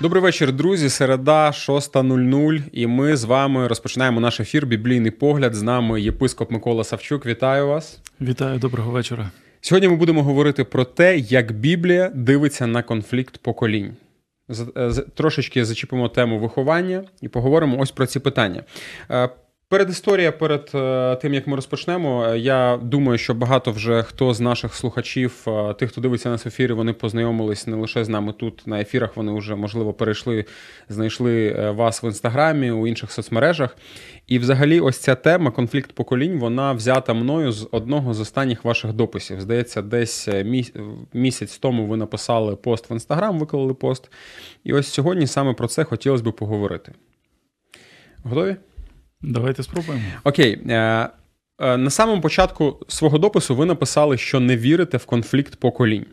Добрий вечір, друзі. Середа 6.00, і ми з вами розпочинаємо наш ефір Біблійний погляд. З нами єпископ Микола Савчук. Вітаю вас. Вітаю, доброго вечора. Сьогодні ми будемо говорити про те, як Біблія дивиться на конфлікт поколінь. З- Трошечки зачіпимо тему виховання і поговоримо ось про ці питання. Передісторія перед е, тим, як ми розпочнемо. е, Я думаю, що багато вже хто з наших слухачів, е, тих, хто дивиться нас в ефірі, вони познайомились не лише з нами тут на ефірах. Вони вже можливо перейшли, знайшли вас в інстаграмі, у інших соцмережах. І, взагалі, ось ця тема конфлікт поколінь, вона взята мною з одного з останніх ваших дописів. Здається, десь місяць тому ви написали пост в інстаграм, виклали пост. І ось сьогодні саме про це хотілося б поговорити. Готові? Давайте спробуємо. Окей. Е, е, на самому початку свого допису ви написали, що не вірите в конфлікт поколінь.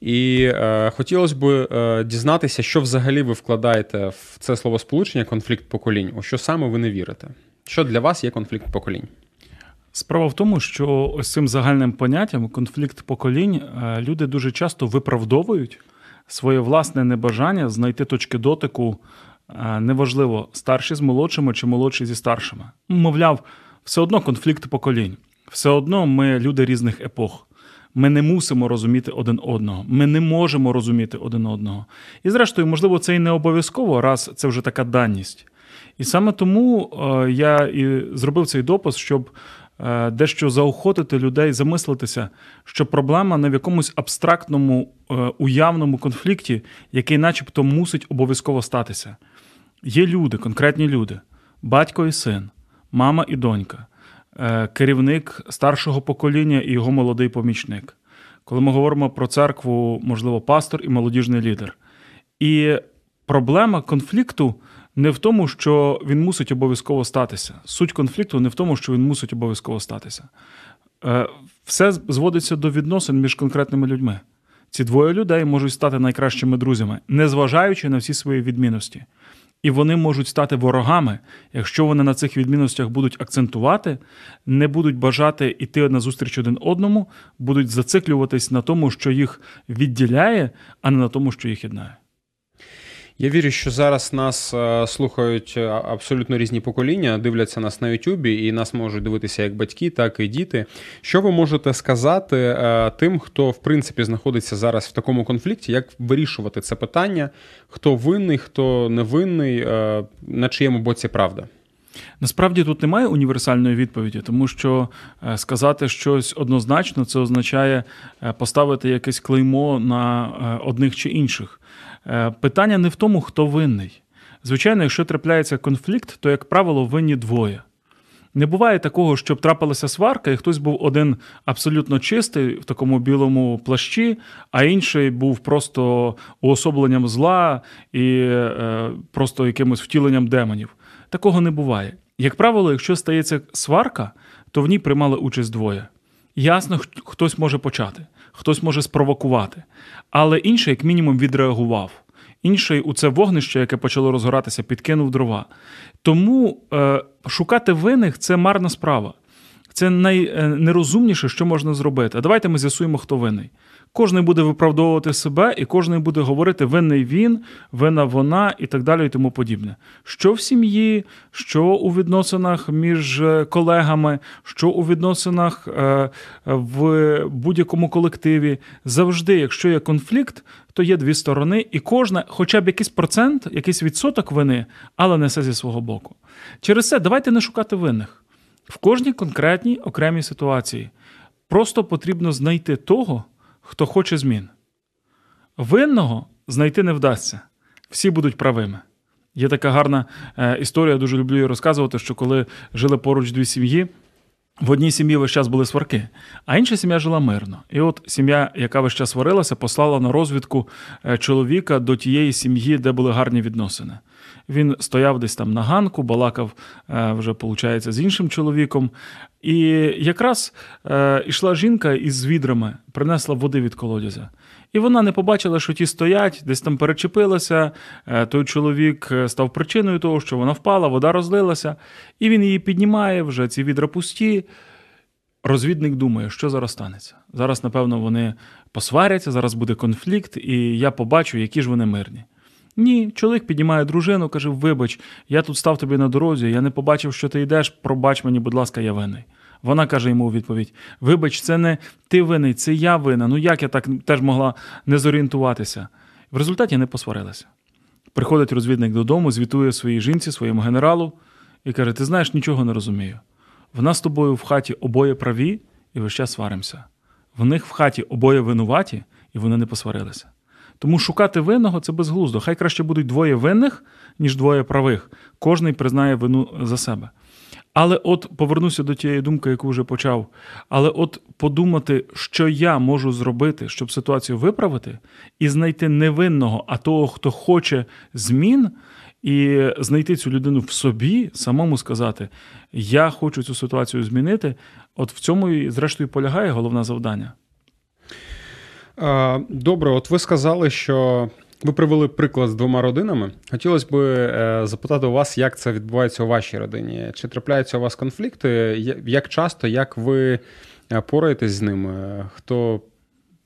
І е, хотілося б е, дізнатися, що взагалі ви вкладаєте в це словосполучення конфлікт поколінь. У що саме ви не вірите? Що для вас є конфлікт поколінь? Справа в тому, що ось цим загальним поняттям конфлікт поколінь е, люди дуже часто виправдовують своє власне небажання знайти точки дотику, неважливо, старші з молодшими чи молодші зі старшими. Мовляв, все одно конфлікт поколінь, все одно ми люди різних епох. Ми не мусимо розуміти один одного, ми не можемо розуміти один одного. І зрештою, можливо, це і не обов'язково, раз це вже така даність. І саме тому е, я і зробив цей допис, щоб е, дещо заохотити людей замислитися, що проблема не в якомусь абстрактному е, уявному конфлікті, який, начебто, мусить обов'язково статися. Є люди, конкретні люди, батько і син, мама і донька, е, керівник старшого покоління і його молодий помічник. Коли ми говоримо про церкву, можливо, пастор і молодіжний лідер. І проблема конфлікту не в тому, що він мусить обов'язково статися. Суть конфлікту не в тому, що він мусить обов'язково статися. Е, Все зводиться до відносин між конкретними людьми. Ці двоє людей можуть стати найкращими друзями, незважаючи на всі свої відмінності. І вони можуть стати ворогами, якщо вони на цих відмінностях будуть акцентувати, не будуть бажати йти на зустріч один одному, будуть зациклюватись на тому, що їх відділяє, а не на тому, що їх єднає. Я вірю, що зараз нас е, слухають е, абсолютно різні покоління, дивляться нас на Ютубі, і нас можуть дивитися як батьки, так і діти. Що ви можете сказати е, тим, хто в принципі знаходиться зараз в такому конфлікті, як вирішувати це питання? Хто винний, хто не винний, е, на чиєму боці правда? Насправді тут немає універсальної відповіді, тому що сказати щось однозначно це означає поставити якесь клеймо на одних чи інших. Е, Питання не в тому, хто винний. Звичайно, якщо трапляється конфлікт, то, як правило, винні двоє. Не буває такого, щоб трапилася сварка, і хтось був один абсолютно чистий в такому білому плащі, а інший був просто уособленням зла і е, просто якимось втіленням демонів. Такого не буває. Як правило, якщо стається сварка, то в ній приймали участь двоє. Ясно, хтось може почати, хтось може спровокувати, але інший, як мінімум, відреагував. Інший у це вогнище, яке почало розгоратися, підкинув дрова. Тому е, шукати винних це марна справа. Це найнерозумніше, що можна зробити. А давайте ми з'ясуємо, хто винний. Кожний буде виправдовувати себе, і кожний буде говорити винний він, винна вона і так далі, і тому подібне. Що в сім'ї, що у відносинах між е, колегами, що у відносинах е, в будь-якому колективі. Завжди, якщо є конфлікт, то є дві сторони, і кожна, хоча б якийсь процент, якийсь відсоток вини, але несе зі свого боку. Через це давайте не шукати винних в кожній конкретній окремій ситуації. Просто потрібно знайти того, хто хоче змін. Винного знайти не вдасться. Всі будуть правими. Є така гарна е, історія, дуже люблю її розказувати, що коли жили поруч дві сім'ї, В одній сім'ї весь час були сварки, а інша сім'я жила мирно. І от сім'я, яка весь час сварилася, послала на розвідку е, чоловіка до тієї сім'ї, де були гарні відносини. Він стояв десь там на ганку, балакав е, вже, виходить, з іншим чоловіком. І якраз е, йшла жінка із відрами, принесла води від колодязя. І вона не побачила, що ті стоять, десь там перечепилася. Е, той чоловік е, став причиною того, що вона впала, вода розлилася, і він її піднімає, вже ці відра пусті. Розвідник думає, що зараз станеться. Зараз, напевно, вони посваряться, зараз буде конфлікт, і я побачу, які ж вони мирні. Ні, чоловік піднімає дружину, каже: Вибач, я тут став тобі на дорозі, я не побачив, що ти йдеш, пробач мені, будь ласка, я винний. Вона каже йому у відповідь: Вибач, це не ти винний, це я винна. Ну як я так теж могла не зорієнтуватися? В результаті не посварилися. Приходить розвідник додому, звітує своїй жінці, своєму генералу і каже: Ти знаєш, нічого не розумію. В нас з тобою в хаті обоє праві і весь час сваримося. В них в хаті обоє винуваті, і вони не посварилися. Тому шукати винного це безглуздо. Хай краще будуть двоє винних, ніж двоє правих. Кожний признає вину за себе. Але от повернуся до тієї думки, яку вже почав. Але от подумати, що я можу зробити, щоб ситуацію виправити, і знайти невинного, а того, хто хоче змін, і знайти цю людину в собі, самому сказати, я хочу цю ситуацію змінити. От в цьому і зрештою полягає головне завдання. Добре, от ви сказали, що ви привели приклад з двома родинами. Хотілося б е, запитати у вас, як це відбувається у вашій родині. Чи трапляються у вас конфлікти? Як часто, як ви е, пораєтесь з ними? Хто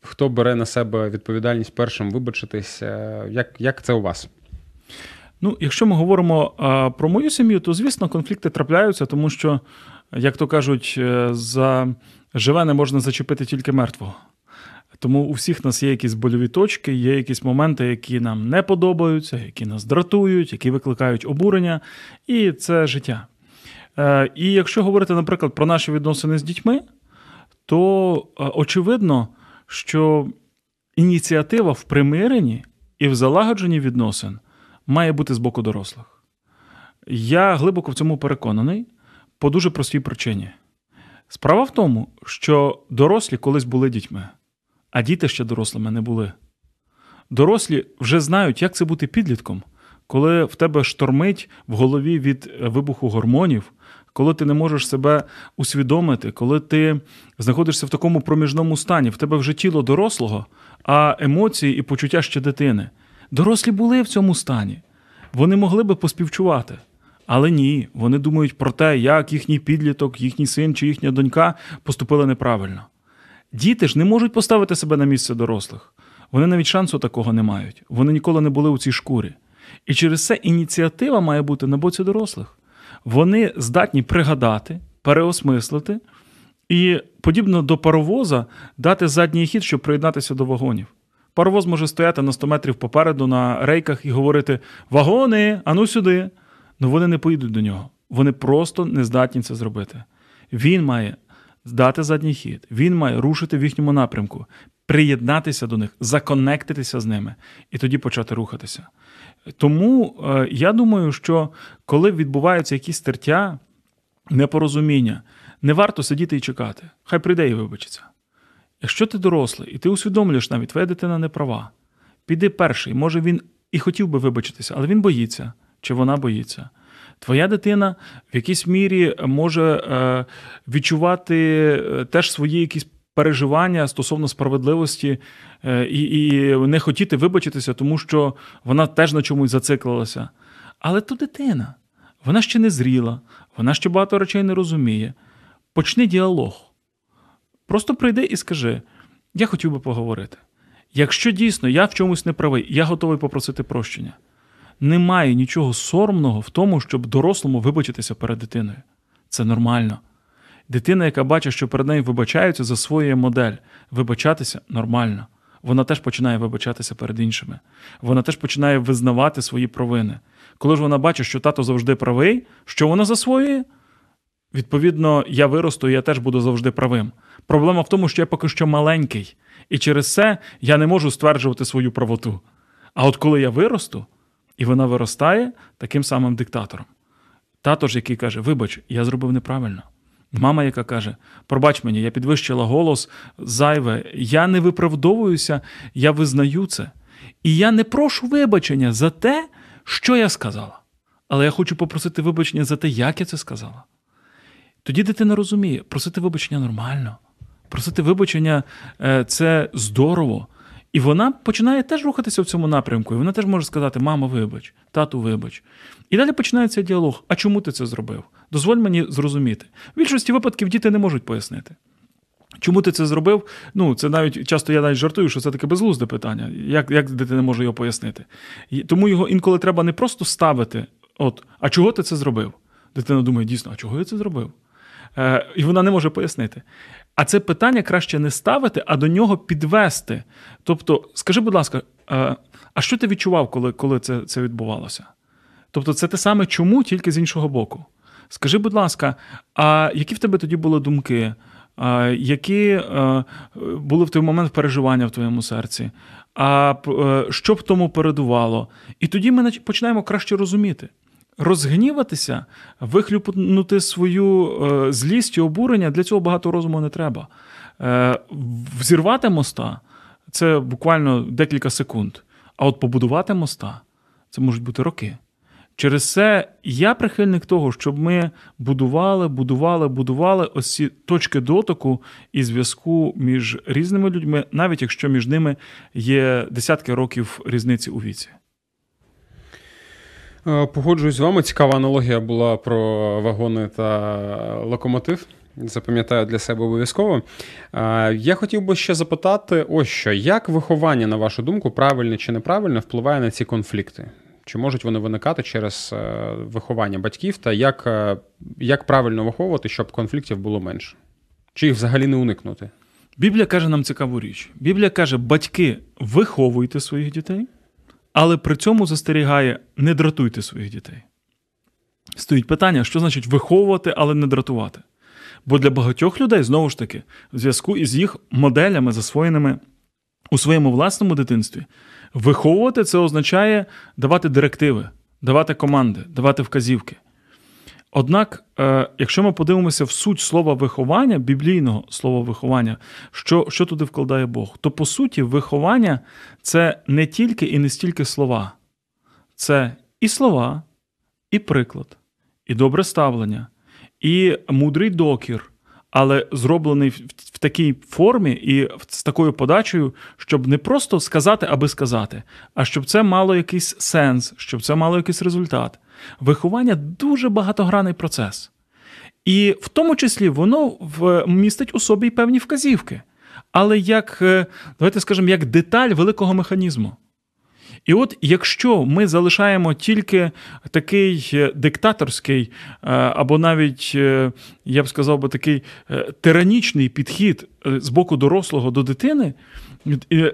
хто бере на себе відповідальність першим вибачитись? Е, як, Як це у вас? Ну, якщо ми говоримо а, про мою сім'ю, то звісно конфлікти трапляються, тому що, як то кажуть, за живе не можна зачепити тільки мертвого. Тому у всіх нас є якісь больові точки, є якісь моменти, які нам не подобаються, які нас дратують, які викликають обурення, і це життя. Е, і якщо говорити, наприклад, про наші відносини з дітьми, то е, очевидно, що ініціатива в примиренні і в залагодженні відносин має бути з боку дорослих. Я глибоко в цьому переконаний по дуже простій причині. Справа в тому, що дорослі колись були дітьми а діти ще дорослими не були. Дорослі вже знають, як це бути підлітком, коли в тебе штормить в голові від вибуху гормонів, коли ти не можеш себе усвідомити, коли ти знаходишся в такому проміжному стані, в тебе вже тіло дорослого, а емоції і почуття ще дитини. Дорослі були в цьому стані. Вони могли би поспівчувати. Але ні, вони думають про те, як їхній підліток, їхній син чи їхня донька поступили неправильно. Діти ж не можуть поставити себе на місце дорослих. Вони навіть шансу такого не мають. Вони ніколи не були у цій шкурі. І через це ініціатива має бути на боці дорослих. Вони здатні пригадати, переосмислити і, подібно до паровоза, дати задній хід, щоб приєднатися до вагонів. Паровоз може стояти на 100 метрів попереду на рейках і говорити: Вагони, ану сюди. Ну вони не поїдуть до нього. Вони просто не здатні це зробити. Він має здати задній хід. Він має рушити в їхньому напрямку, приєднатися до них, законектитися з ними і тоді почати рухатися. Тому е, я думаю, що коли відбуваються якісь тертя, непорозуміння, не варто сидіти і чекати. Хай прийде і вибачиться. Якщо ти дорослий, і ти усвідомлюєш навіть, твоя дитина не права, піди перший. Може він і хотів би вибачитися, але він боїться, чи вона боїться. Твоя дитина в якійсь мірі може е, відчувати е, теж свої якісь переживання стосовно справедливості е, і і не хотіти вибачитися, тому що вона теж на чомусь зациклилася. Але то дитина, вона ще не зріла, вона ще багато речей не розуміє. Почни діалог. Просто прийди і скажи: я хотів би поговорити. Якщо дійсно я в чомусь не правий, я готовий попросити прощення немає нічого соромного в тому, щоб дорослому вибачитися перед дитиною. Це нормально. Дитина, яка бачить, що перед нею вибачаються, засвоює модель. Вибачатися нормально. Вона теж починає вибачатися перед іншими. Вона теж починає визнавати свої провини. Коли ж вона бачить, що тато завжди правий, що вона засвоює? Відповідно, я виросту, і я теж буду завжди правим. Проблема в тому, що я поки що маленький, і через це я не можу стверджувати свою правоту. А от коли я виросту, і вона виростає таким самим диктатором. Тато ж, який каже: Вибач, я зробив неправильно. Мама, яка каже: пробач мені, я підвищила голос зайве, я не виправдовуюся, я визнаю це. І я не прошу вибачення за те, що я сказала. Але я хочу попросити вибачення за те, як я це сказала. Тоді дитина розуміє, просити вибачення нормально. Просити вибачення е, це здорово. І вона починає теж рухатися в цьому напрямку. І вона теж може сказати: Мама, вибач, тату, вибач. І далі починається діалог. А чому ти це зробив? Дозволь мені зрозуміти. В більшості випадків діти не можуть пояснити. Чому ти це зробив? Ну, це навіть часто я навіть жартую, що це таке безглузде питання. Як як дитина може його пояснити? Тому його інколи треба не просто ставити, от, а чого ти це зробив? Дитина думає, дійсно, а чого я це зробив? Е, І вона не може пояснити. А це питання краще не ставити, а до нього підвести. Тобто, скажи, будь ласка, е, а що ти відчував, коли коли це, це відбувалося? Тобто, це те саме чому, тільки з іншого боку. Скажи, будь ласка, а які в тебе тоді були думки? Які е, були в той момент переживання в твоєму серці? А е, що б тому передувало? І тоді ми починаємо краще розуміти. Розгніватися, вихлюпнути свою е, злість і обурення для цього багато розуму не треба. Взірвати моста це буквально декілька секунд. А от побудувати моста це можуть бути роки. Через це я прихильник того, щоб ми будували, будували, будували ось ці точки дотику і зв'язку між різними людьми, навіть якщо між ними є десятки років різниці у віці. Е, погоджуюсь з вами. Цікава аналогія була про вагони та локомотив. Запам'ятаю для себе обов'язково. Е, я хотів би ще запитати: ось що, як виховання, на вашу думку, правильне чи неправильне, впливає на ці конфлікти? Чи можуть вони виникати через е, виховання батьків, та як як правильно виховувати, щоб конфліктів було менше? Чи їх взагалі не уникнути? Біблія каже нам цікаву річ. Біблія каже, батьки, виховуйте своїх дітей, але при цьому застерігає, не дратуйте своїх дітей. Стоїть питання, що значить виховувати, але не дратувати. Бо для багатьох людей, знову ж таки, в зв'язку із їх моделями, засвоєними у своєму власному дитинстві, Виховувати це означає давати директиви, давати команди, давати вказівки. Однак, е, якщо ми подивимося в суть слова виховання, біблійного слова виховання, що що туди вкладає Бог, то по суті, виховання це не тільки і не стільки слова, це і слова, і приклад, і добре ставлення, і мудрий докір, але зроблений в такій формі і з такою подачею, щоб не просто сказати, аби сказати, а щоб це мало якийсь сенс, щоб це мало якийсь результат. Виховання дуже багатогранний процес. І в тому числі воно містить у собі певні вказівки. Але як, е, давайте скажемо, як деталь великого механізму. І от якщо ми залишаємо тільки такий е, диктаторський, е, або навіть, е, я б сказав би, такий тиранічний підхід з боку дорослого до дитини,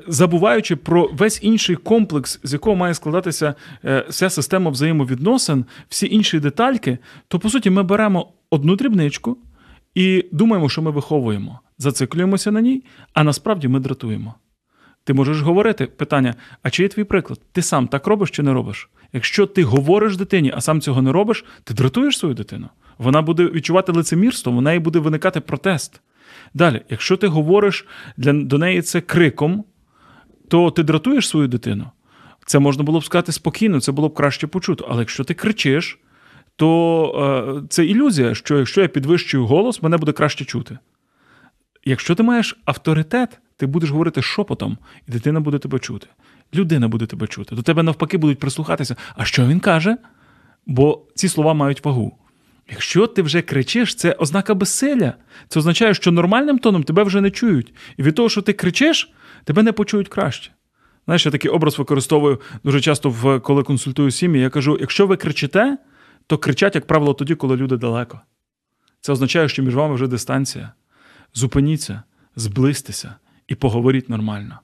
забуваючи про весь інший комплекс, з якого має складатися вся система взаємовідносин, всі інші детальки, то по суті ми беремо одну дрібничку і думаємо, що ми виховуємо, зациклюємося на ній, а насправді ми дратуємо. Ти можеш говорити питання: а чи є твій приклад? Ти сам так робиш чи не робиш? Якщо ти говориш дитині, а сам цього не робиш, ти дратуєш свою дитину. Вона буде відчувати лицемірство, в неї буде виникати протест. Далі, якщо ти говориш для, до неї це криком, то ти дратуєш свою дитину. Це можна було б сказати спокійно, це було б краще почуто. Але якщо ти кричиш, то е, це ілюзія, що якщо я підвищую голос, мене буде краще чути. Якщо ти маєш авторитет, ти будеш говорити шепотом, і дитина буде тебе чути. Людина буде тебе чути. До тебе навпаки будуть прислухатися. А що він каже? Бо ці слова мають вагу. Якщо ти вже кричиш, це ознака безсилля. Це означає, що нормальним тоном тебе вже не чують. І від того, що ти кричиш, тебе не почують краще. Знаєш, я такий образ використовую дуже часто, коли консультую сім'ї. Я кажу: якщо ви кричите, то кричать, як правило, тоді, коли люди далеко. Це означає, що між вами вже дистанція. Зупиніться, зблизьтеся, і поговоріть нормально.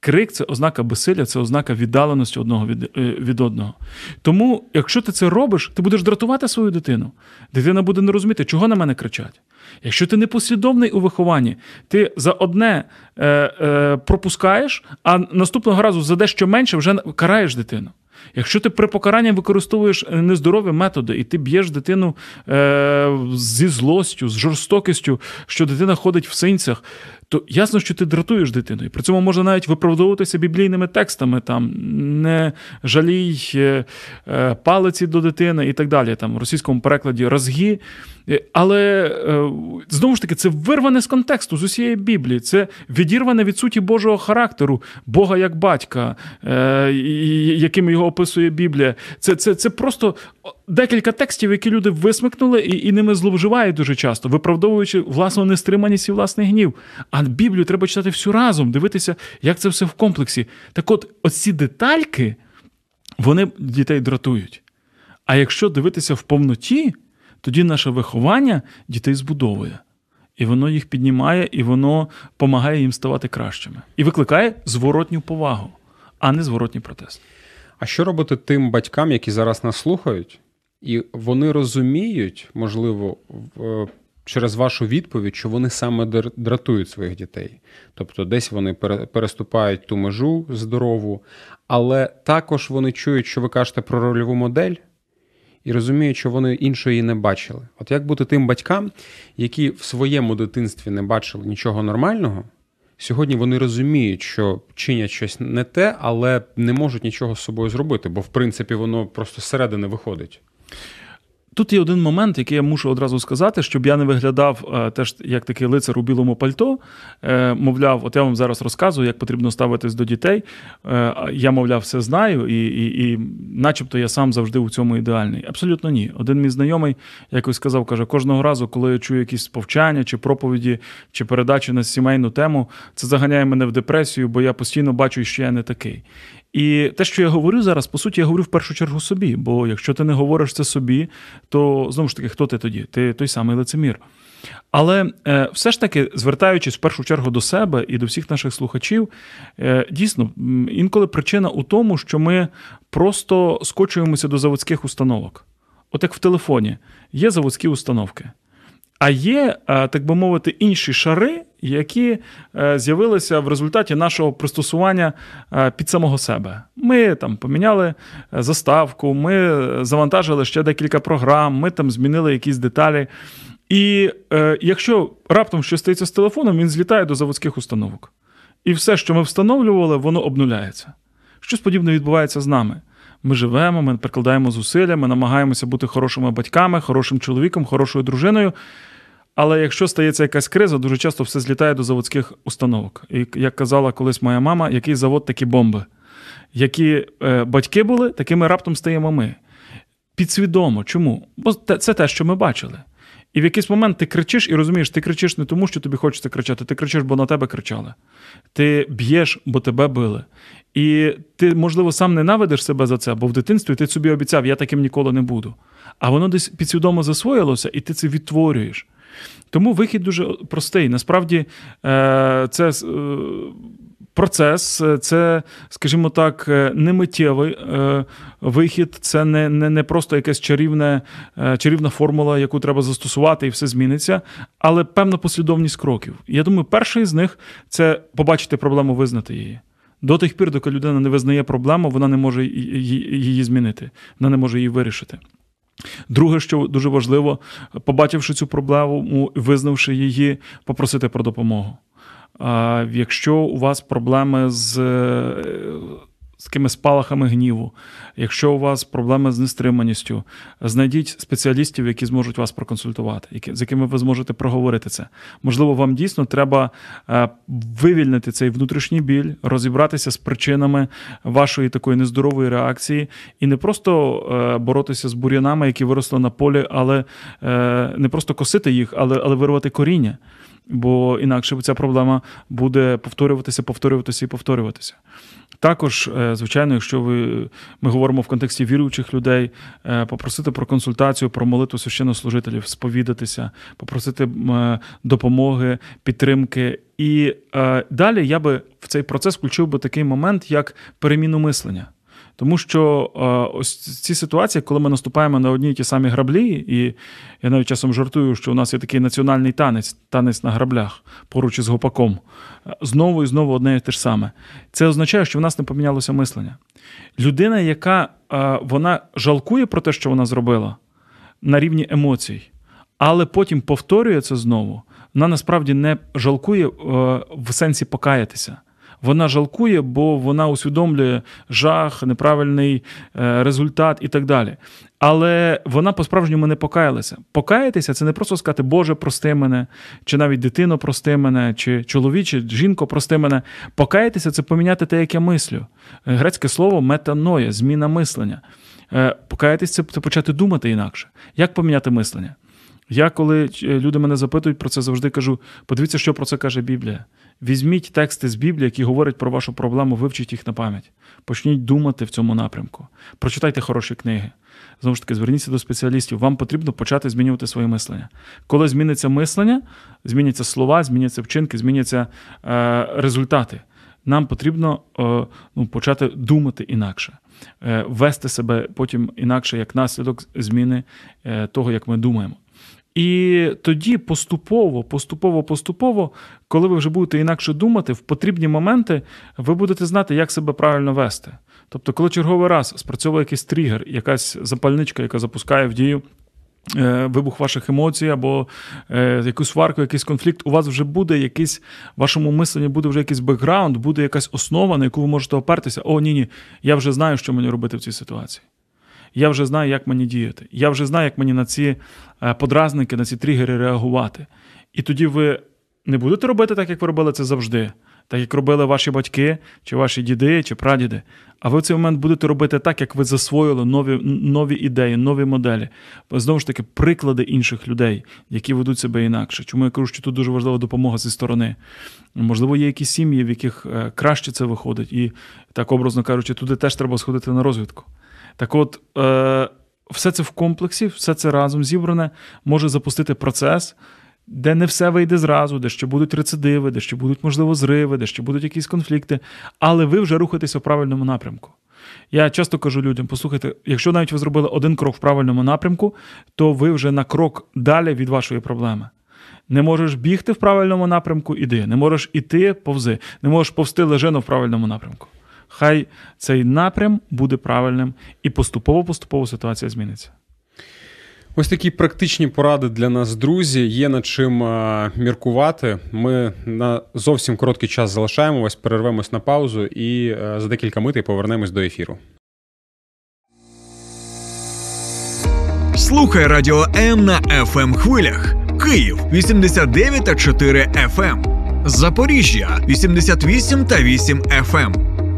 Крик це ознака безсилля, це ознака віддаленості одного від е, від одного. Тому, якщо ти це робиш, ти будеш дратувати свою дитину. Дитина буде не розуміти, чого на мене кричать. Якщо ти не послідовний у вихованні, ти за одне е, е, пропускаєш, а наступного разу за дещо менше вже караєш дитину. Якщо ти при покаранні використовуєш е, нездорові методи, і ти б'єш дитину е, зі злостю, з жорстокістю, що дитина ходить в синцях, то ясно, що ти дратуєш дитину. І при цьому можна навіть виправдовуватися біблійними текстами, там не жалій е, е, палиці до дитини і так далі. Там в російському перекладі розгі. Е, але знову ж таки, це вирване з контексту з усієї Біблії. Це відірване від суті Божого характеру, Бога як батька, яким його описує Біблія. Це, це, Це просто декілька текстів, які люди висмикнули і і ними зловживають дуже часто, виправдовуючи власну нестриманість і власний гнів. Біблію треба читати всю разом, дивитися, як це все в комплексі. Так от, оці детальки, вони дітей дратують. А якщо дивитися в повноті, тоді наше виховання дітей збудовує. І воно їх піднімає, і воно допомагає їм ставати кращими. І викликає зворотню повагу, а не зворотній протест. А що робити тим батькам, які зараз нас слухають, і вони розуміють, можливо, через вашу відповідь, що вони саме дратують своїх дітей. Тобто, десь вони переступають ту межу здорову, але також вони чують, що ви кажете про рольову модель. І розуміють, що вони іншої не бачили. От як бути тим батькам, які в своєму дитинстві не бачили нічого нормального, сьогодні вони розуміють, що чинять щось не те, але не можуть нічого з собою зробити, бо в принципі воно просто зсередини виходить. Тут є один момент, який я мушу одразу сказати, щоб я не виглядав е, теж як такий лицар у білому пальто. Е, мовляв, от я вам зараз розказую, як потрібно ставитись до дітей. Е, я, мовляв, все знаю, і, і, і начебто я сам завжди у цьому ідеальний. Абсолютно ні. Один мій знайомий якось сказав, каже, кожного разу, коли я чую якісь повчання, чи проповіді, чи передачі на сімейну тему, це заганяє мене в депресію, бо я постійно бачу, що я не такий. І те, що я говорю зараз, по суті, я говорю в першу чергу собі. Бо якщо ти не говориш це собі, то знову ж таки, хто ти тоді? Ти той самий лицемір. Але е, все ж таки, звертаючись в першу чергу до себе і до всіх наших слухачів, е, дійсно, інколи причина у тому, що ми просто скочуємося до заводських установок. От як в телефоні є заводські установки. А є, е, так би мовити, інші шари, які е, з'явилися в результаті нашого пристосування е, під самого себе. Ми там поміняли заставку, ми завантажили ще декілька програм, ми там змінили якісь деталі. І е, якщо раптом щось стається з телефоном, він злітає до заводських установок. І все, що ми встановлювали, воно обнуляється. Щось подібне відбувається з нами. Ми живемо, ми прикладаємо зусилля, ми намагаємося бути хорошими батьками, хорошим чоловіком, хорошою дружиною. Але якщо стається якась криза, дуже часто все злітає до заводських установок. І як казала колись моя мама, який завод, такі бомби. Які е, батьки були, такими раптом стаємо ми. Підсвідомо. Чому? Бо це те, що ми бачили. І в якийсь момент ти кричиш і розумієш, ти кричиш не тому, що тобі хочеться кричати, ти кричиш, бо на тебе кричали. Ти б'єш, бо тебе били. І ти, можливо, сам ненавидиш себе за це, бо в дитинстві ти собі обіцяв, я таким ніколи не буду. А воно десь підсвідомо засвоїлося, і ти це відтворюєш. Тому вихід дуже простий. Насправді, е, це е, процес, це, скажімо так, е, не миттєвий вихід, це не не, не просто якась чарівна, чарівна формула, яку треба застосувати, і все зміниться, але певна послідовність кроків. Я думаю, перший з них це побачити проблему, визнати її. До тих пір, доки людина не визнає проблему, вона не може її змінити, вона не може її вирішити. Друге, що дуже важливо, побачивши цю проблему, визнавши її, попросити про допомогу. Якщо у вас проблеми з з такими спалахами гніву, якщо у вас проблеми з нестриманістю, знайдіть спеціалістів, які зможуть вас проконсультувати, які, з якими ви зможете проговорити це. Можливо, вам дійсно треба е, вивільнити цей внутрішній біль, розібратися з причинами вашої такої нездорової реакції і не просто е, боротися з бур'янами, які виросли на полі, але е, не просто косити їх, але, але вирвати коріння. Бо інакше ця проблема буде повторюватися, повторюватися і повторюватися. Також, е, звичайно, якщо ви ми говоримо в контексті віруючих людей, е, попросити про консультацію, про молитву священнослужителів, сповідатися, попросити е, допомоги, підтримки. І далі я би в цей процес включив би такий момент, як переміну мислення. Тому що е, ось ці ситуації, коли ми наступаємо на одні й ті самі граблі, і я навіть часом жартую, що у нас є такий національний танець, танець на граблях поруч із гопаком, е, знову і знову одне і те ж саме. Це означає, що в нас не помінялося мислення. Людина, яка е, вона жалкує про те, що вона зробила на рівні емоцій, але потім повторює це знову, вона насправді не жалкує в сенсі покаятися. Вона жалкує, бо вона усвідомлює жах, неправильний е, результат і так далі. Але вона по-справжньому не покаялася. Покаятися це не просто сказати, Боже, прости мене, чи навіть дитино прости мене, чи чоловіче, жінко, прости мене. Покаятися це поміняти те, як я мислю. Е, Грецьке слово метаноя, зміна мислення. Е, Покаятися це почати думати інакше. Як поміняти мислення? Я, коли люди мене запитують про це, завжди кажу: подивіться, що про це каже Біблія. Візьміть тексти з Біблії, які говорять про вашу проблему, вивчіть їх на пам'ять. Почніть думати в цьому напрямку. Прочитайте хороші книги. Знову ж таки, зверніться до спеціалістів. Вам потрібно почати змінювати своє мислення. Коли зміниться мислення, зміняться слова, зміняться вчинки, зміняться е, результати. Нам потрібно е, ну, почати думати інакше, е, вести себе потім інакше як наслідок зміни е, того, як ми думаємо. І тоді поступово, поступово, поступово, коли ви вже будете інакше думати, в потрібні моменти ви будете знати, як себе правильно вести. Тобто, коли черговий раз спрацьовує якийсь тригер, якась запальничка, яка запускає в дію. е, Вибух ваших емоцій або е, якусь сварку, якийсь конфлікт, у вас вже буде якийсь, вашому мисленні буде вже якийсь бекграунд, буде якась основа, на яку ви можете опертися. О, ні, ні, я вже знаю, що мені робити в цій ситуації. Я вже знаю, як мені діяти. Я вже знаю, як мені на ці е, подразники, на ці тригери реагувати. І тоді ви не будете робити так, як ви робили це завжди, так як робили ваші батьки, чи ваші діди, чи прадіди. А ви в цей момент будете робити так, як ви засвоїли нові, нові ідеї, нові моделі. Знову ж таки, приклади інших людей, які ведуть себе інакше. Чому я кажу, що тут дуже важлива допомога зі сторони. Можливо, є якісь сім'ї, в яких е, краще це виходить, і так образно кажучи, туди теж треба сходити на розвідку. Так от, е, все це в комплексі, все це разом зібране може запустити процес, де не все вийде зразу, де ще будуть рецидиви, де ще будуть, можливо, зриви, де ще будуть якісь конфлікти, але ви вже рухаєтеся в правильному напрямку. Я часто кажу людям: послухайте, якщо навіть ви зробили один крок в правильному напрямку, то ви вже на крок далі від вашої проблеми. Не можеш бігти в правильному напрямку, іди. Не можеш іти, повзи. Не можеш повсти лежено в правильному напрямку. Хай цей напрям буде правильним, і поступово-поступово ситуація зміниться. Ось такі практичні поради для нас, друзі. Є над чим міркувати. Ми на зовсім короткий час залишаємо вас, перервемось на паузу і е, за декілька митей повернемось до ефіру. Слухай радіо М на fm хвилях. Київ 89 та 4 FM. Запоріжжя 88 та 8 FM.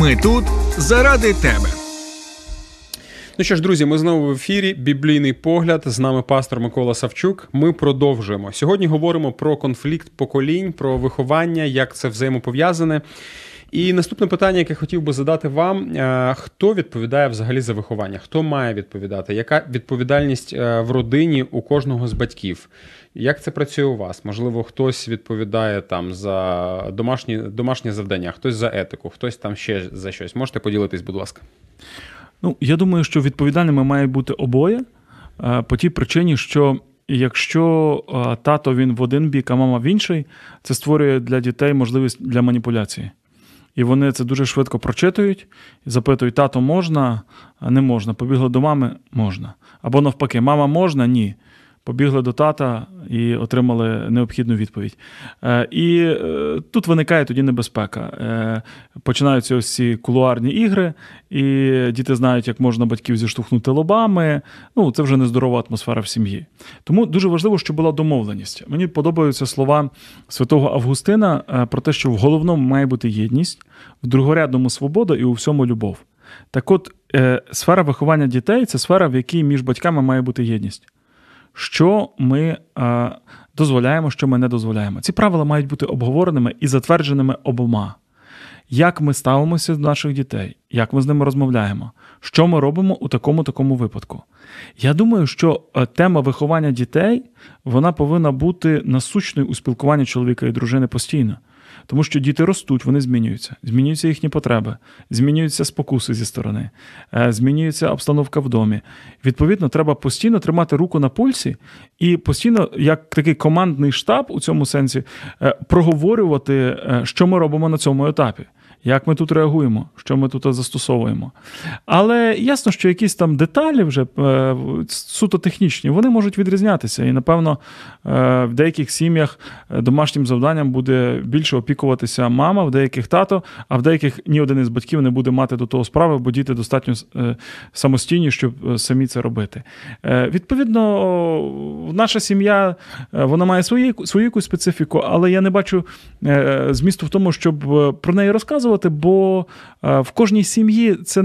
Ми тут заради тебе. Ну що ж, друзі, ми знову в ефірі. Біблійний погляд. З нами пастор Микола Савчук. Ми продовжуємо. Сьогодні говоримо про конфлікт поколінь, про виховання, як це взаємопов'язане. І наступне питання, яке хотів би задати вам: е, хто відповідає взагалі за виховання? Хто має відповідати? Яка відповідальність е, в родині у кожного з батьків? Як це працює у вас? Можливо, хтось відповідає там за домашні домашні завдання, хтось за етику, хтось там ще за щось. Можете поділитись, будь ласка. Ну, я думаю, що відповідальними має бути обоє е, по тій причині, що якщо е, тато він в один бік, а мама в інший, це створює для дітей можливість для маніпуляції. І вони це дуже швидко прочитують запитують: тато можна, не можна. Побігли до мами можна. Або навпаки, мама можна, ні. Побігли до тата і отримали необхідну відповідь. Е, І е, тут виникає тоді небезпека. Е, Починаються ось ці кулуарні ігри, і діти знають, як можна батьків зіштовхнути лобами. Ну, це вже нездорова атмосфера в сім'ї. Тому дуже важливо, щоб була домовленість. Мені подобаються слова святого Августина про те, що в головному має бути єдність, в другорядному свобода і у всьому любов. Так от, сфера виховання дітей це сфера, в якій між батьками має бути єдність. Що ми е, дозволяємо, що ми не дозволяємо. Ці правила мають бути обговореними і затвердженими обома. Як ми ставимося до наших дітей, як ми з ними розмовляємо, що ми робимо у такому такому випадку. Я думаю, що е, тема виховання дітей вона повинна бути насущною у спілкуванні чоловіка і дружини постійно. Тому що діти ростуть, вони змінюються, змінюються їхні потреби, змінюються спокуси зі сторони, е, змінюється обстановка в домі. Відповідно, треба постійно тримати руку на пульсі і постійно, як такий командний штаб у цьому сенсі, е, проговорювати, е, що ми робимо на цьому етапі. Як ми тут реагуємо, що ми тут застосовуємо. Але ясно, що якісь там деталі вже е, суто технічні, вони можуть відрізнятися. І, напевно, е, в деяких сім'ях е, домашнім завданням буде більше опікуватися мама, в деяких тато, а в деяких ні один із батьків не буде мати до того справи, бо діти достатньо самостійні, щоб самі це робити. Відповідно, наша сім'я вона має свою, свою якусь специфіку, але я не бачу змісту в тому, щоб про неї розказувати розказувати, бо е, в кожній сім'ї це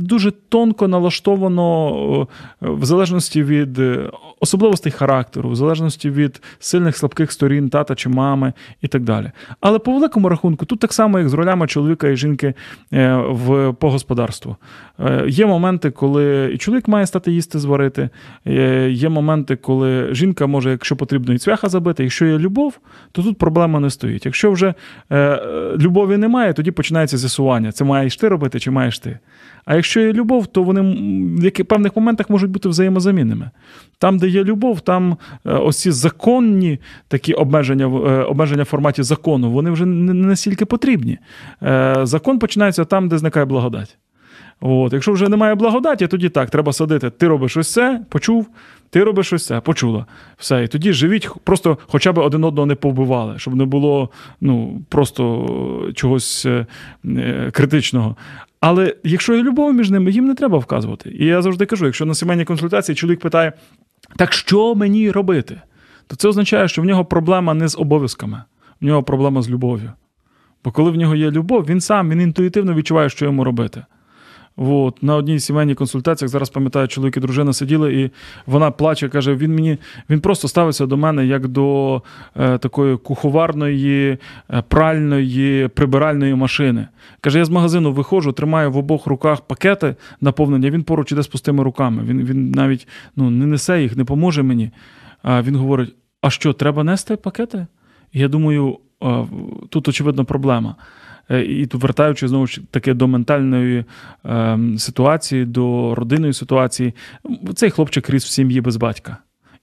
дуже тонко налаштовано е, в залежності від е, особливостей характеру, в залежності від сильних слабких сторін тата чи мами і так далі. Але по великому рахунку, тут так само, як з ролями чоловіка і жінки в по господарству. Є моменти, коли і чоловік має стати їсти зварити. Є моменти, коли жінка може, якщо потрібно, і цвяха забити. Якщо є любов, то тут проблема не стоїть. Якщо вже любові немає, тоді починається з'ясування, це маєш ти робити чи маєш ти. А якщо є любов, то вони в певних моментах можуть бути взаємозамінними. Там, де є любов, там е, ось ці законні такі обмеження е, обмеження в форматі закону, вони вже не настільки потрібні. Е, закон починається там, де зникає благодать. От, Якщо вже немає благодаті, тоді так, треба садити. Ти робиш ось це, почув, ти робиш ось це, почула. Все. І тоді живіть, просто хоча б один одного не повбивали, щоб не було ну, просто чогось е, е, критичного. Але якщо є любов між ними, їм не треба вказувати. І я завжди кажу: якщо на сімейній консультації чоловік питає, так що мені робити? То це означає, що в нього проблема не з обов'язками, в нього проблема з любов'ю. Бо коли в нього є любов, він сам він інтуїтивно відчуває, що йому робити. От, на одній сімейній консультаціях зараз пам'ятаю, чоловік і дружина сиділи, і вона плаче, каже: він мені він просто ставиться до мене як до е, такої куховарної, е, пральної, прибиральної машини. Каже, я з магазину виходжу, тримаю в обох руках пакети наповнення, він поруч іде з пустими руками. Він він навіть ну, не несе їх, не поможе мені. А він говорить: а що, треба нести пакети? Я думаю, тут очевидно проблема. Е, і тут вертаючи знову ж таки до ментальної е, ситуації, до родинної ситуації, цей хлопчик ріс в сім'ї без батька.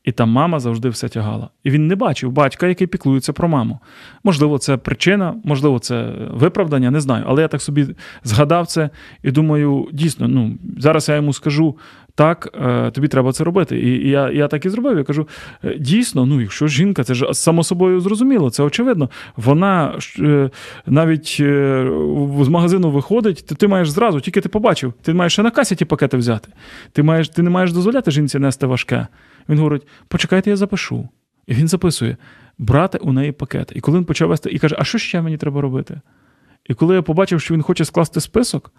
І там мама завжди все тягала. І він не бачив батька, який піклується про маму. Можливо, це причина, можливо, це виправдання, не знаю. Але я так собі згадав це і думаю, дійсно, ну зараз я йому скажу так, е, тобі треба це робити. І я я так і зробив. Я кажу: «Е, дійсно, ну якщо жінка, це ж само собою зрозуміло, це очевидно. Вона е, навіть з магазину виходить, то ти маєш зразу, тільки ти побачив, ти маєш ще на касі ті пакети взяти. Ти маєш, ти не маєш дозволяти жінці нести важке. Він говорить: почекайте, я запишу. І він записує: брати у неї пакет. І коли він почав вести, і каже, а що ще мені треба робити? І коли я побачив, що він хоче скласти список,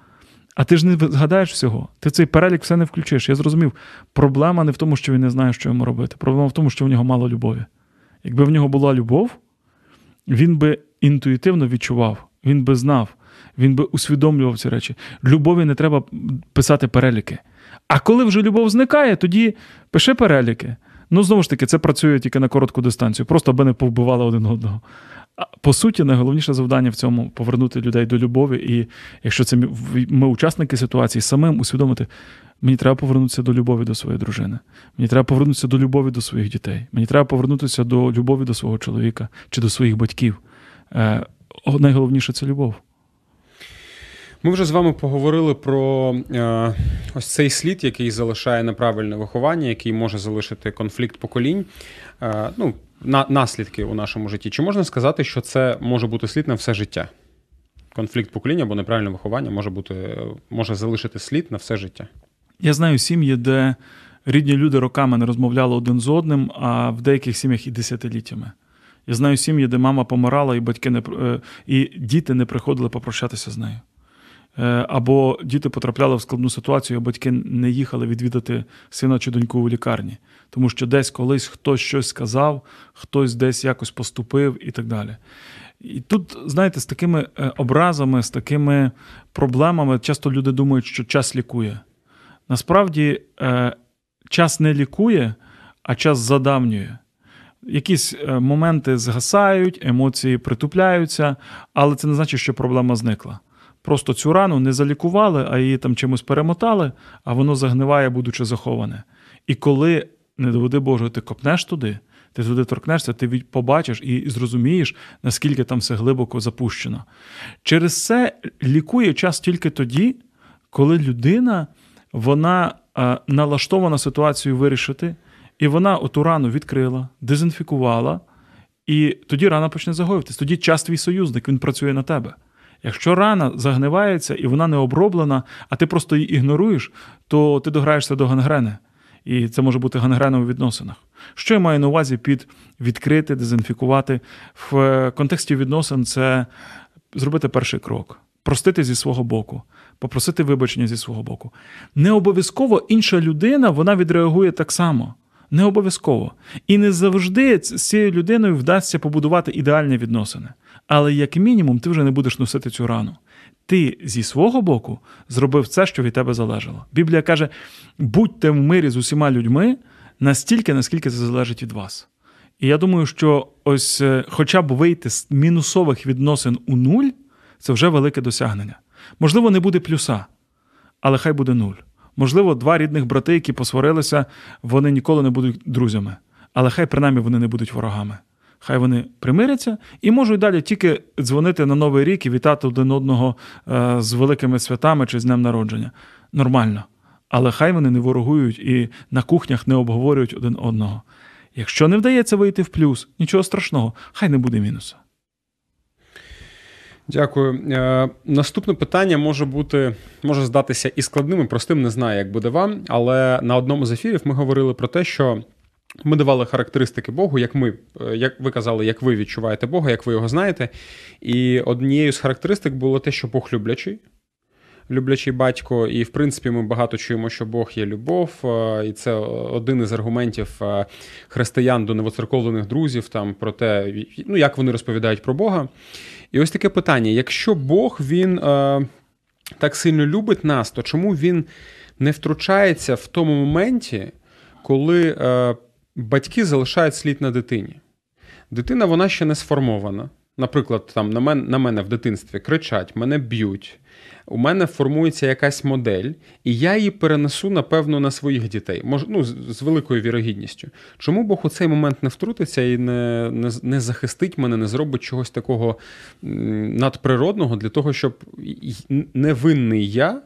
а ти ж не згадаєш всього, ти цей перелік все не включиш. Я зрозумів, проблема не в тому, що він не знає, що йому робити. Проблема в тому, що в нього мало любові. Якби в нього була любов, він би інтуїтивно відчував, він би знав, він би усвідомлював ці речі. Любові не треба писати переліки. А коли вже любов зникає, тоді пиши переліки. Ну, знову ж таки, це працює тільки на коротку дистанцію, просто аби не повбивали один одного. По суті, найголовніше завдання в цьому повернути людей до любові. І якщо це ми учасники ситуації, самим усвідомити, мені треба повернутися до любові до своєї дружини. Мені треба повернутися до любові до своїх дітей. Мені треба повернутися до любові до свого чоловіка чи до своїх батьків. Е, Найголовніше це любов. Ми вже з вами поговорили про е, ось цей слід, який залишає неправильне виховання, який може залишити конфлікт поколінь. Е, ну, на, наслідки у нашому житті. Чи можна сказати, що це може бути слід на все життя? Конфлікт покоління або неправильне виховання може бути, може залишити слід на все життя? Я знаю сім'ї, де рідні люди роками не розмовляли один з одним, а в деяких сім'ях і десятиліттями. Я знаю сім'ї, де мама помирала, і батьки не е, і діти не приходили попрощатися з нею. Е, або діти потрапляли в складну ситуацію, а батьки не їхали відвідати сина чи доньку у лікарні, тому що десь колись хтось щось сказав, хтось десь якось поступив і так далі. І тут, знаєте, з такими е, образами, з такими проблемами часто люди думають, що час лікує. Насправді, е, час не лікує, а час задавнює. Якісь моменти згасають, емоції притупляються, але це не значить, що проблема зникла. Просто цю рану не залікували, а її там чимось перемотали, а воно загниває, будучи заховане. І коли, не доведи Боже, ти копнеш туди, ти туди торкнешся, ти побачиш і зрозумієш, наскільки там все глибоко запущено. Через це лікує час тільки тоді, коли людина вона а, налаштована ситуацію вирішити, і вона оту рану відкрила, дезінфікувала, і тоді рана почне загоюватись. Тоді час твій союзник, він працює на тебе. Якщо рана загнивається і вона не оброблена, а ти просто її ігноруєш, то ти дограєшся до гангрени. І це може бути гангреном у відносинах. Що я маю на увазі під відкрити, дезінфікувати? В контексті відносин це зробити перший крок, простити зі свого боку, попросити вибачення зі свого боку. Не обов'язково інша людина вона відреагує так само. Не обов'язково. І не завжди з цією людиною вдасться побудувати ідеальні відносини. Але як мінімум ти вже не будеш носити цю рану. Ти зі свого боку зробив це, що від тебе залежало. Біблія каже: будьте в мирі з усіма людьми настільки, наскільки це залежить від вас. І я думаю, що ось е, хоча б вийти з мінусових відносин у нуль це вже велике досягнення. Можливо, не буде плюса, але хай буде нуль. Можливо, два рідних брати, які посварилися, вони ніколи не будуть друзями, але хай принаймні вони не будуть ворогами. Хай вони примиряться і можуть далі тільки дзвонити на Новий рік і вітати один одного е, з великими святами чи з днем народження. Нормально. Але хай вони не ворогують і на кухнях не обговорюють один одного. Якщо не вдається вийти в плюс, нічого страшного, хай не буде мінуса. Дякую. Е, Наступне питання може бути, може здатися і складним, і простим, не знаю, як буде вам. Але на одному з ефірів ми говорили про те, що ми давали характеристики Богу, як ми, е, як ви казали, як ви відчуваєте Бога, як ви його знаєте. І однією з характеристик було те, що Бог люблячий. Люблячий батько, і в принципі ми багато чуємо, що Бог є любов, е, і це один із аргументів е, християн до новоцерковлених друзів, там про те, ну як вони розповідають про Бога. І ось таке питання: якщо Бог він так сильно любить нас, то чому він не втручається в тому моменті, коли батьки залишають слід на дитині. Дитина вона ще не сформована. Наприклад, там на мене на мене в дитинстві кричать, мене б'ють. У мене формується якась модель, і я її перенесу, напевно, на своїх дітей, Мож, ну, з, великою вірогідністю. Чому Бог у цей момент не втрутиться і не, не, не захистить мене, не зробить чогось такого надприродного для того, щоб невинний я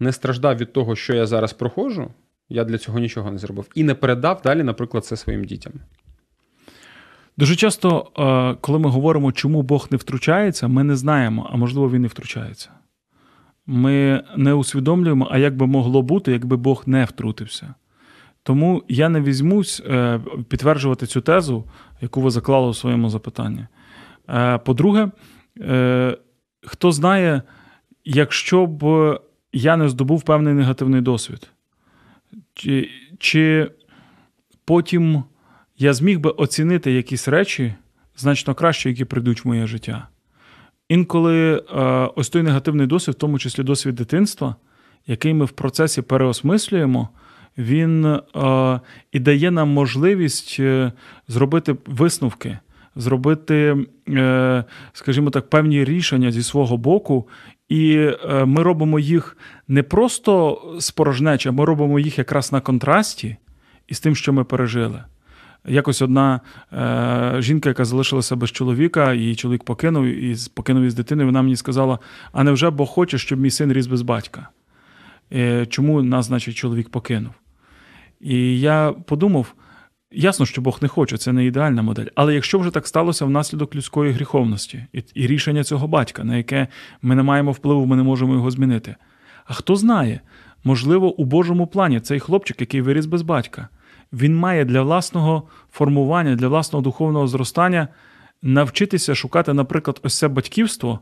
не страждав від того, що я зараз проходжу, я для цього нічого не зробив. І не передав далі, наприклад, це своїм дітям. Дуже часто, е, коли ми говоримо, чому Бог не втручається, ми не знаємо, а можливо, він не втручається. Ми не усвідомлюємо, а як би могло бути, якби Бог не втрутився. Тому я не візьмусь е, підтверджувати цю тезу, яку ви заклали у своєму запитанні. Е, по-друге, хто знає, якщо б я не здобув певний негативний досвід, чи, чи потім я зміг би оцінити якісь речі значно краще, які прийдуть в моє життя. Інколи е, ось той негативний досвід, в тому числі досвід дитинства, який ми в процесі переосмислюємо, він е, і дає нам можливість е, зробити висновки, зробити, скажімо так, певні рішення зі свого боку і е, ми робимо їх не просто спорожнеча, ми робимо їх якраз на контрасті із тим, що ми пережили. Якось одна е, жінка, яка залишилася без чоловіка, її чоловік покинув і покинув із дитиною, вона мені сказала: а невже Бог хоче, щоб мій син ріс без батька? Е, чому нас, значить, чоловік покинув? І я подумав. Ясно, що Бог не хоче, це не ідеальна модель. Але якщо вже так сталося внаслідок людської гріховності і, і рішення цього батька, на яке ми не маємо впливу, ми не можемо його змінити. А хто знає, можливо, у Божому плані цей хлопчик, який виріс без батька, він має для власного формування, для власного духовного зростання навчитися шукати, наприклад, ось це батьківство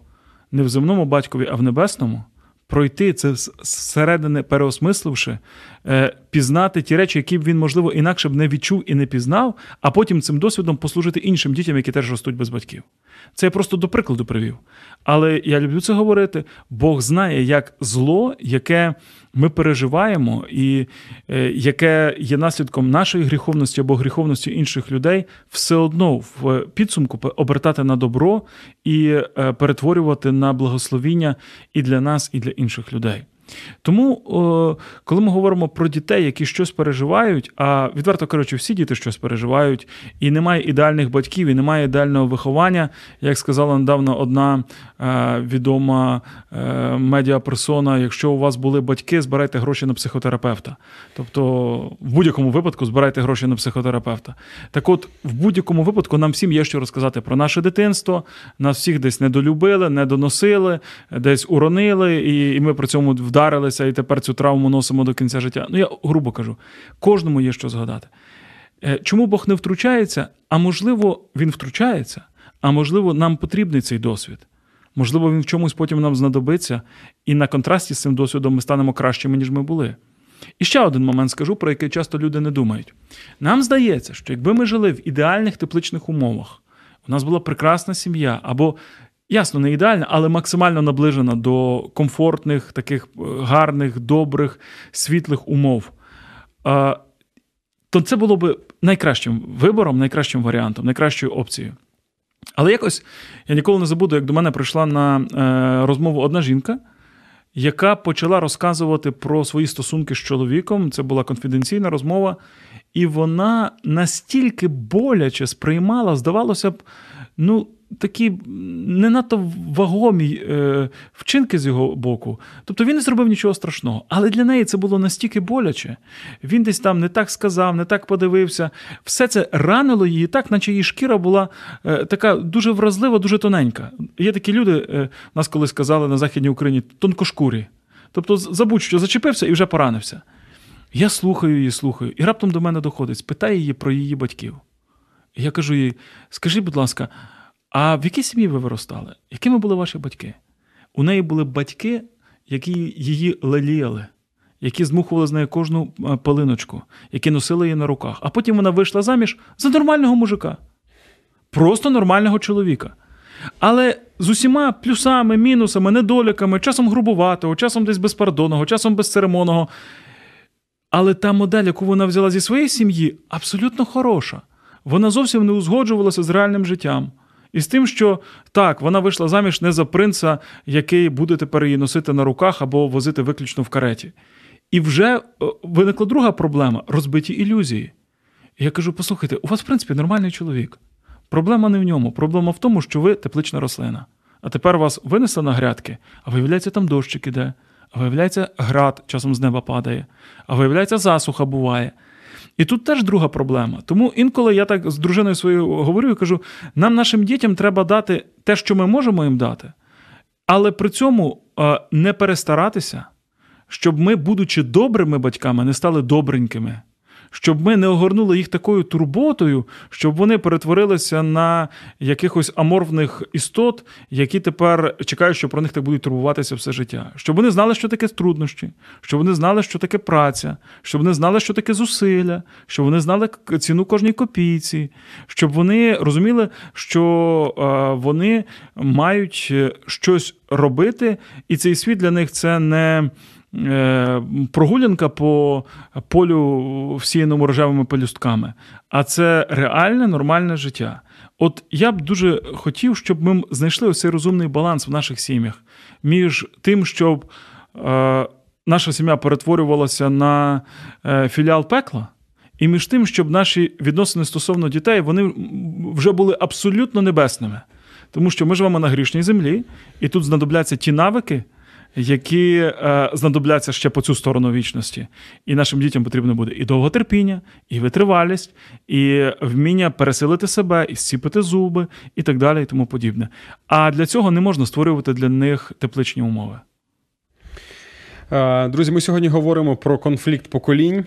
не в земному батькові, а в небесному, пройти це зсередини переосмисливши, е, пізнати ті речі, які б він, можливо, інакше б не відчув і не пізнав, а потім цим досвідом послужити іншим дітям, які теж ростуть без батьків. Це я просто до прикладу привів. Але я люблю це говорити. Бог знає, як зло, яке ми переживаємо, і е, яке є наслідком нашої гріховності або гріховності інших людей, все одно в підсумку обертати на добро і е, перетворювати на благословіння і для нас, і для інших людей. Тому, коли ми говоримо про дітей, які щось переживають, а відверто кажучи, всі діти щось переживають, і немає ідеальних батьків, і немає ідеального виховання, як сказала недавно одна відома е, медіаперсона, якщо у вас були батьки, збирайте гроші на психотерапевта. Тобто, в будь-якому випадку збирайте гроші на психотерапевта. Так от, в будь-якому випадку нам всім є що розказати про наше дитинство, нас всіх десь недолюбили, недоносили, десь уронили, і ми при цьому вдарилися і тепер цю травму носимо до кінця життя. Ну, я грубо кажу, кожному є що згадати. Е, чому Бог не втручається? А можливо, він втручається, а можливо, нам потрібний цей досвід. Можливо, він в чомусь потім нам знадобиться, і на контрасті з цим досвідом ми станемо кращими, ніж ми були. І ще один момент скажу, про який часто люди не думають. Нам здається, що якби ми жили в ідеальних тепличних умовах, у нас була прекрасна сім'я, або Ясно, не ідеальна, але максимально наближена до комфортних, таких е, гарних, добрих, світлих умов. То це було б найкращим вибором, найкращим варіантом, найкращою опцією. Але якось я ніколи не забуду, як до мене прийшла на е, розмову одна жінка, яка почала розказувати про свої стосунки з чоловіком. Це була конфіденційна розмова, і вона настільки боляче сприймала, здавалося б, ну, такі не надто вагомі е, вчинки з його боку. Тобто він не зробив нічого страшного. Але для неї це було настільки боляче. Він десь там не так сказав, не так подивився. Все це ранило її так, наче її шкіра була е, така дуже вразлива, дуже тоненька. Є такі люди, е, нас колись сказали на Західній Україні, тонкошкурі. Тобто, забудь, що зачепився і вже поранився. Я слухаю її, слухаю, і раптом до мене доходить, спитає її про її батьків. Я кажу їй: скажи, будь ласка, а в якій сім'ї ви виростали? Якими були ваші батьки? У неї були батьки, які її леліяли, які змухували з нею кожну палиночку, які носили її на руках. А потім вона вийшла заміж за нормального мужика, просто нормального чоловіка. Але з усіма плюсами, мінусами, недоліками, часом грубуватого, часом десь безпардонного, часом безцеремонного. Але та модель, яку вона взяла зі своєї сім'ї, абсолютно хороша. Вона зовсім не узгоджувалася з реальним життям. І з тим, що так, вона вийшла заміж не за принца, який буде тепер її носити на руках або возити виключно в кареті. І вже е, виникла друга проблема розбиті ілюзії. Я кажу: послухайте, у вас, в принципі, нормальний чоловік. Проблема не в ньому. Проблема в тому, що ви теплична рослина. А тепер вас винесли на грядки, а виявляється, там дощик іде, а виявляється, град часом з неба падає, а виявляється, засуха буває. І тут теж друга проблема. Тому інколи я так з дружиною своєю говорю і кажу: нам, нашим дітям, треба дати те, що ми можемо їм дати, але при цьому не перестаратися, щоб ми, будучи добрими батьками, не стали добренькими щоб ми не огорнули їх такою турботою, щоб вони перетворилися на якихось аморфних істот, які тепер чекають, що про них так будуть турбуватися все життя. Щоб вони знали, що таке труднощі, щоб вони знали, що таке праця, щоб вони знали, що таке зусилля, щоб вони знали ціну кожній копійці, щоб вони розуміли, що вони мають щось робити, і цей світ для них це не. Е, прогулянка по полю всіяному рожевими пелюстками, а це реальне нормальне життя. От я б дуже хотів, щоб ми знайшли ось цей розумний баланс в наших сім'ях між тим, щоб е, наша сім'я перетворювалася на е, філіал пекла, і між тим, щоб наші відносини стосовно дітей вони вже були абсолютно небесними. Тому що ми живемо на грішній землі, і тут знадобляться ті навики які е, знадобляться ще по цю сторону вічності. І нашим дітям потрібно буде і довготерпіння, і витривалість, і вміння пересилити себе, і зціпити зуби, і так далі, і тому подібне. А для цього не можна створювати для них тепличні умови. Е, друзі, ми сьогодні говоримо про конфлікт поколінь.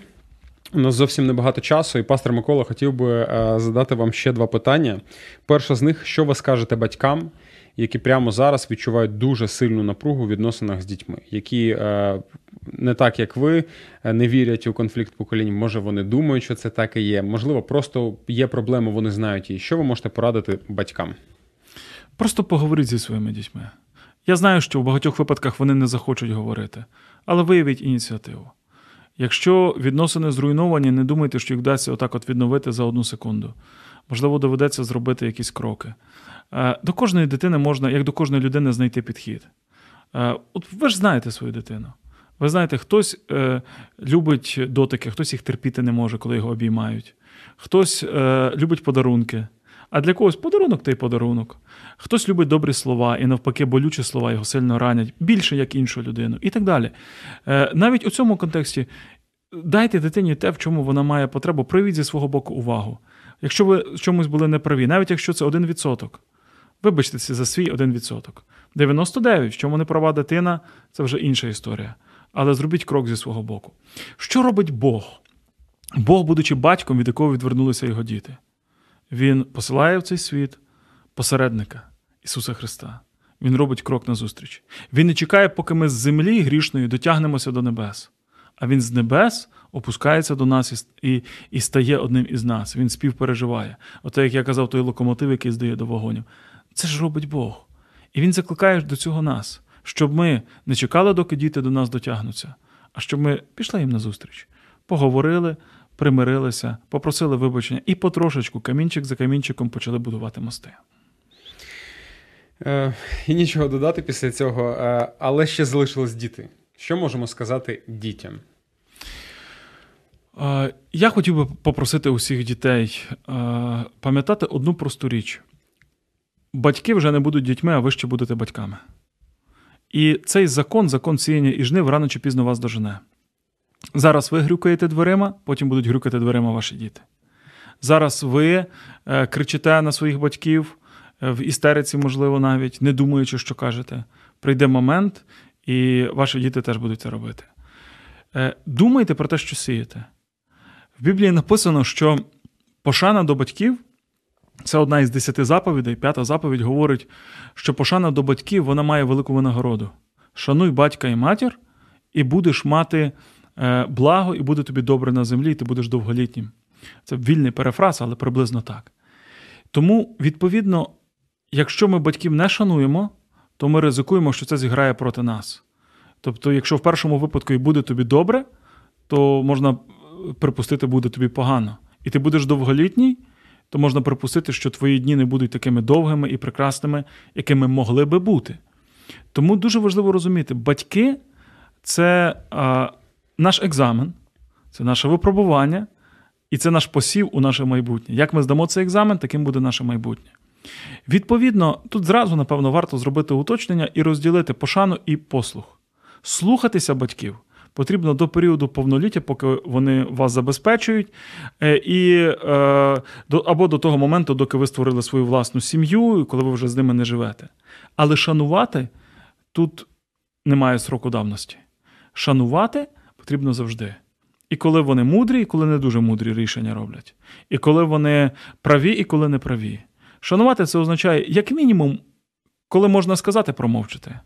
У нас зовсім небагато часу, і пастор Микола хотів би е, задати вам ще два питання. Перше з них: що ви скажете батькам, які прямо зараз відчувають дуже сильну напругу в відносинах з дітьми, які е, не так як ви не вірять у конфлікт поколінь. Може, вони думають, що це так і є. Можливо, просто є проблеми, вони знають її. Що ви можете порадити батькам? Просто поговоріть зі своїми дітьми. Я знаю, що в багатьох випадках вони не захочуть говорити, але виявіть ініціативу. Якщо відносини зруйновані, не думайте, що їх вдасться отак от відновити за одну секунду. Можливо, доведеться зробити якісь кроки. Е, до кожної дитини можна, як до кожної людини, знайти підхід. Е, от ви ж знаєте свою дитину. Ви знаєте, хтось е, любить дотики, хтось їх терпіти не може, коли його обіймають. Хтось любить подарунки. А для когось подарунок та й подарунок. Хтось любить добрі слова, і навпаки, болючі слова його сильно ранять, більше, як іншу людину, і так далі. Навіть у цьому контексті дайте дитині те, в чому вона має потребу, проявіть зі свого боку увагу. Якщо ви в чомусь були неправі, навіть якщо це 1%, вибачтеся за свій 1%. 99, в чому не права дитина, це вже інша історія. Але зробіть крок зі свого боку. Що робить Бог? Бог, будучи батьком, від якого відвернулися його діти. Він посилає в цей світ посередника Ісуса Христа. Він робить крок назустріч. Він не чекає, поки ми з землі грішної дотягнемося до небес. А він з небес опускається до нас і і, стає одним із нас. Він співпереживає. Оте, як я казав, той локомотив, який здає до вагонів. Це ж робить Бог. І він закликає до цього нас, щоб ми не чекали, доки діти до нас дотягнуться, а щоб ми пішли їм назустріч, поговорили, примирилися, попросили вибачення і потрошечку, камінчик за камінчиком, почали будувати мости. Е, І нічого додати після цього, е, але ще залишились діти. Що можемо сказати дітям? Е, я хотів би попросити усіх дітей пам'ятати одну просту річ: батьки вже не будуть дітьми, а ви ще будете батьками. І цей закон, закон сіяння і жнив, рано чи пізно вас дожене. Зараз ви грюкаєте дверима, потім будуть грюкати дверима ваші діти. Зараз ви е, кричите на своїх батьків в істериці, можливо, навіть, не думаючи, що кажете. Прийде момент, і ваші діти теж будуть це робити. Думайте про те, що сієте. В Біблії написано, що пошана до батьків це одна із десяти заповідей. П'ята заповідь говорить, що пошана до батьків вона має велику винагороду. Шануй батька і матір, і будеш мати е, благо, і буде тобі добре на землі, і ти будеш довголітнім. Це вільний перефраз, але приблизно так. Тому, відповідно, якщо ми батьків не шануємо, то ми ризикуємо, що це зіграє проти нас. Тобто, якщо в першому випадку і буде тобі добре, то можна припустити, буде тобі погано. І ти будеш довголітній, то можна припустити, що твої дні не будуть такими довгими і прекрасними, якими могли би бути. Тому дуже важливо розуміти, батьки це а, наш екзамен, це наше випробування, і це наш посів у наше майбутнє. Як ми здамо цей екзамен, таким буде наше майбутнє. Відповідно, тут зразу, напевно, варто зробити уточнення і розділити пошану і послух. Слухатися батьків потрібно до періоду повноліття, поки вони вас забезпечують, е, і, е, або до того моменту, доки ви створили свою власну сім'ю, коли ви вже з ними не живете. Але шанувати тут немає сроку давності. Шанувати потрібно завжди. І коли вони мудрі, і коли не дуже мудрі рішення роблять. І коли вони праві, і коли не праві. Шанувати це означає, як мінімум, коли можна сказати, промовчити.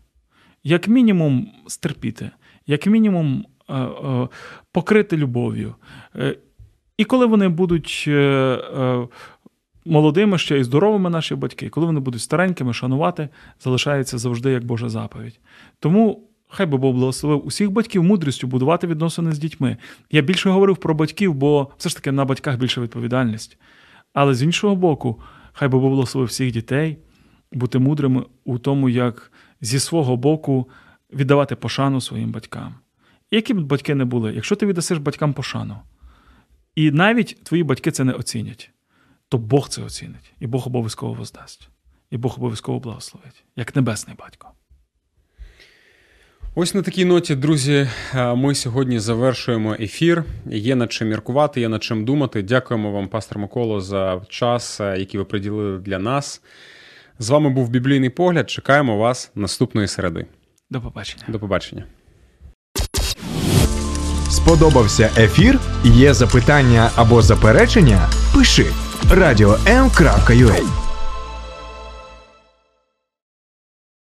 Як мінімум, стерпіти як мінімум, е, е, покрити любов'ю. Е, і коли вони будуть молодими ще і здоровими наші батьки, коли вони будуть старенькими, шанувати, залишається завжди як Божа заповідь. Тому. Хай би Бог благословив усіх батьків мудрістю будувати відносини з дітьми. Я більше говорив про батьків, бо все ж таки на батьках більша відповідальність. Але з іншого боку, хай би Бог благословив всіх дітей бути мудрими у тому, як зі свого боку віддавати пошану своїм батькам. Які б батьки не були, якщо ти віддасиш батькам пошану, і навіть твої батьки це не оцінять, то Бог це оцінить, і Бог обов'язково воздасть, і Бог обов'язково благословить, як небесний батько. Ось на такій ноті, друзі, е, ми сьогодні завершуємо ефір. Є над чим міркувати, є над чим думати. Дякуємо вам, пастор Миколо, за час, е, який ви приділили для нас. З вами був біблійний погляд. Чекаємо вас наступної середи. До побачення. До побачення. Сподобався ефір? Є запитання або заперечення? Пиши радіом.ua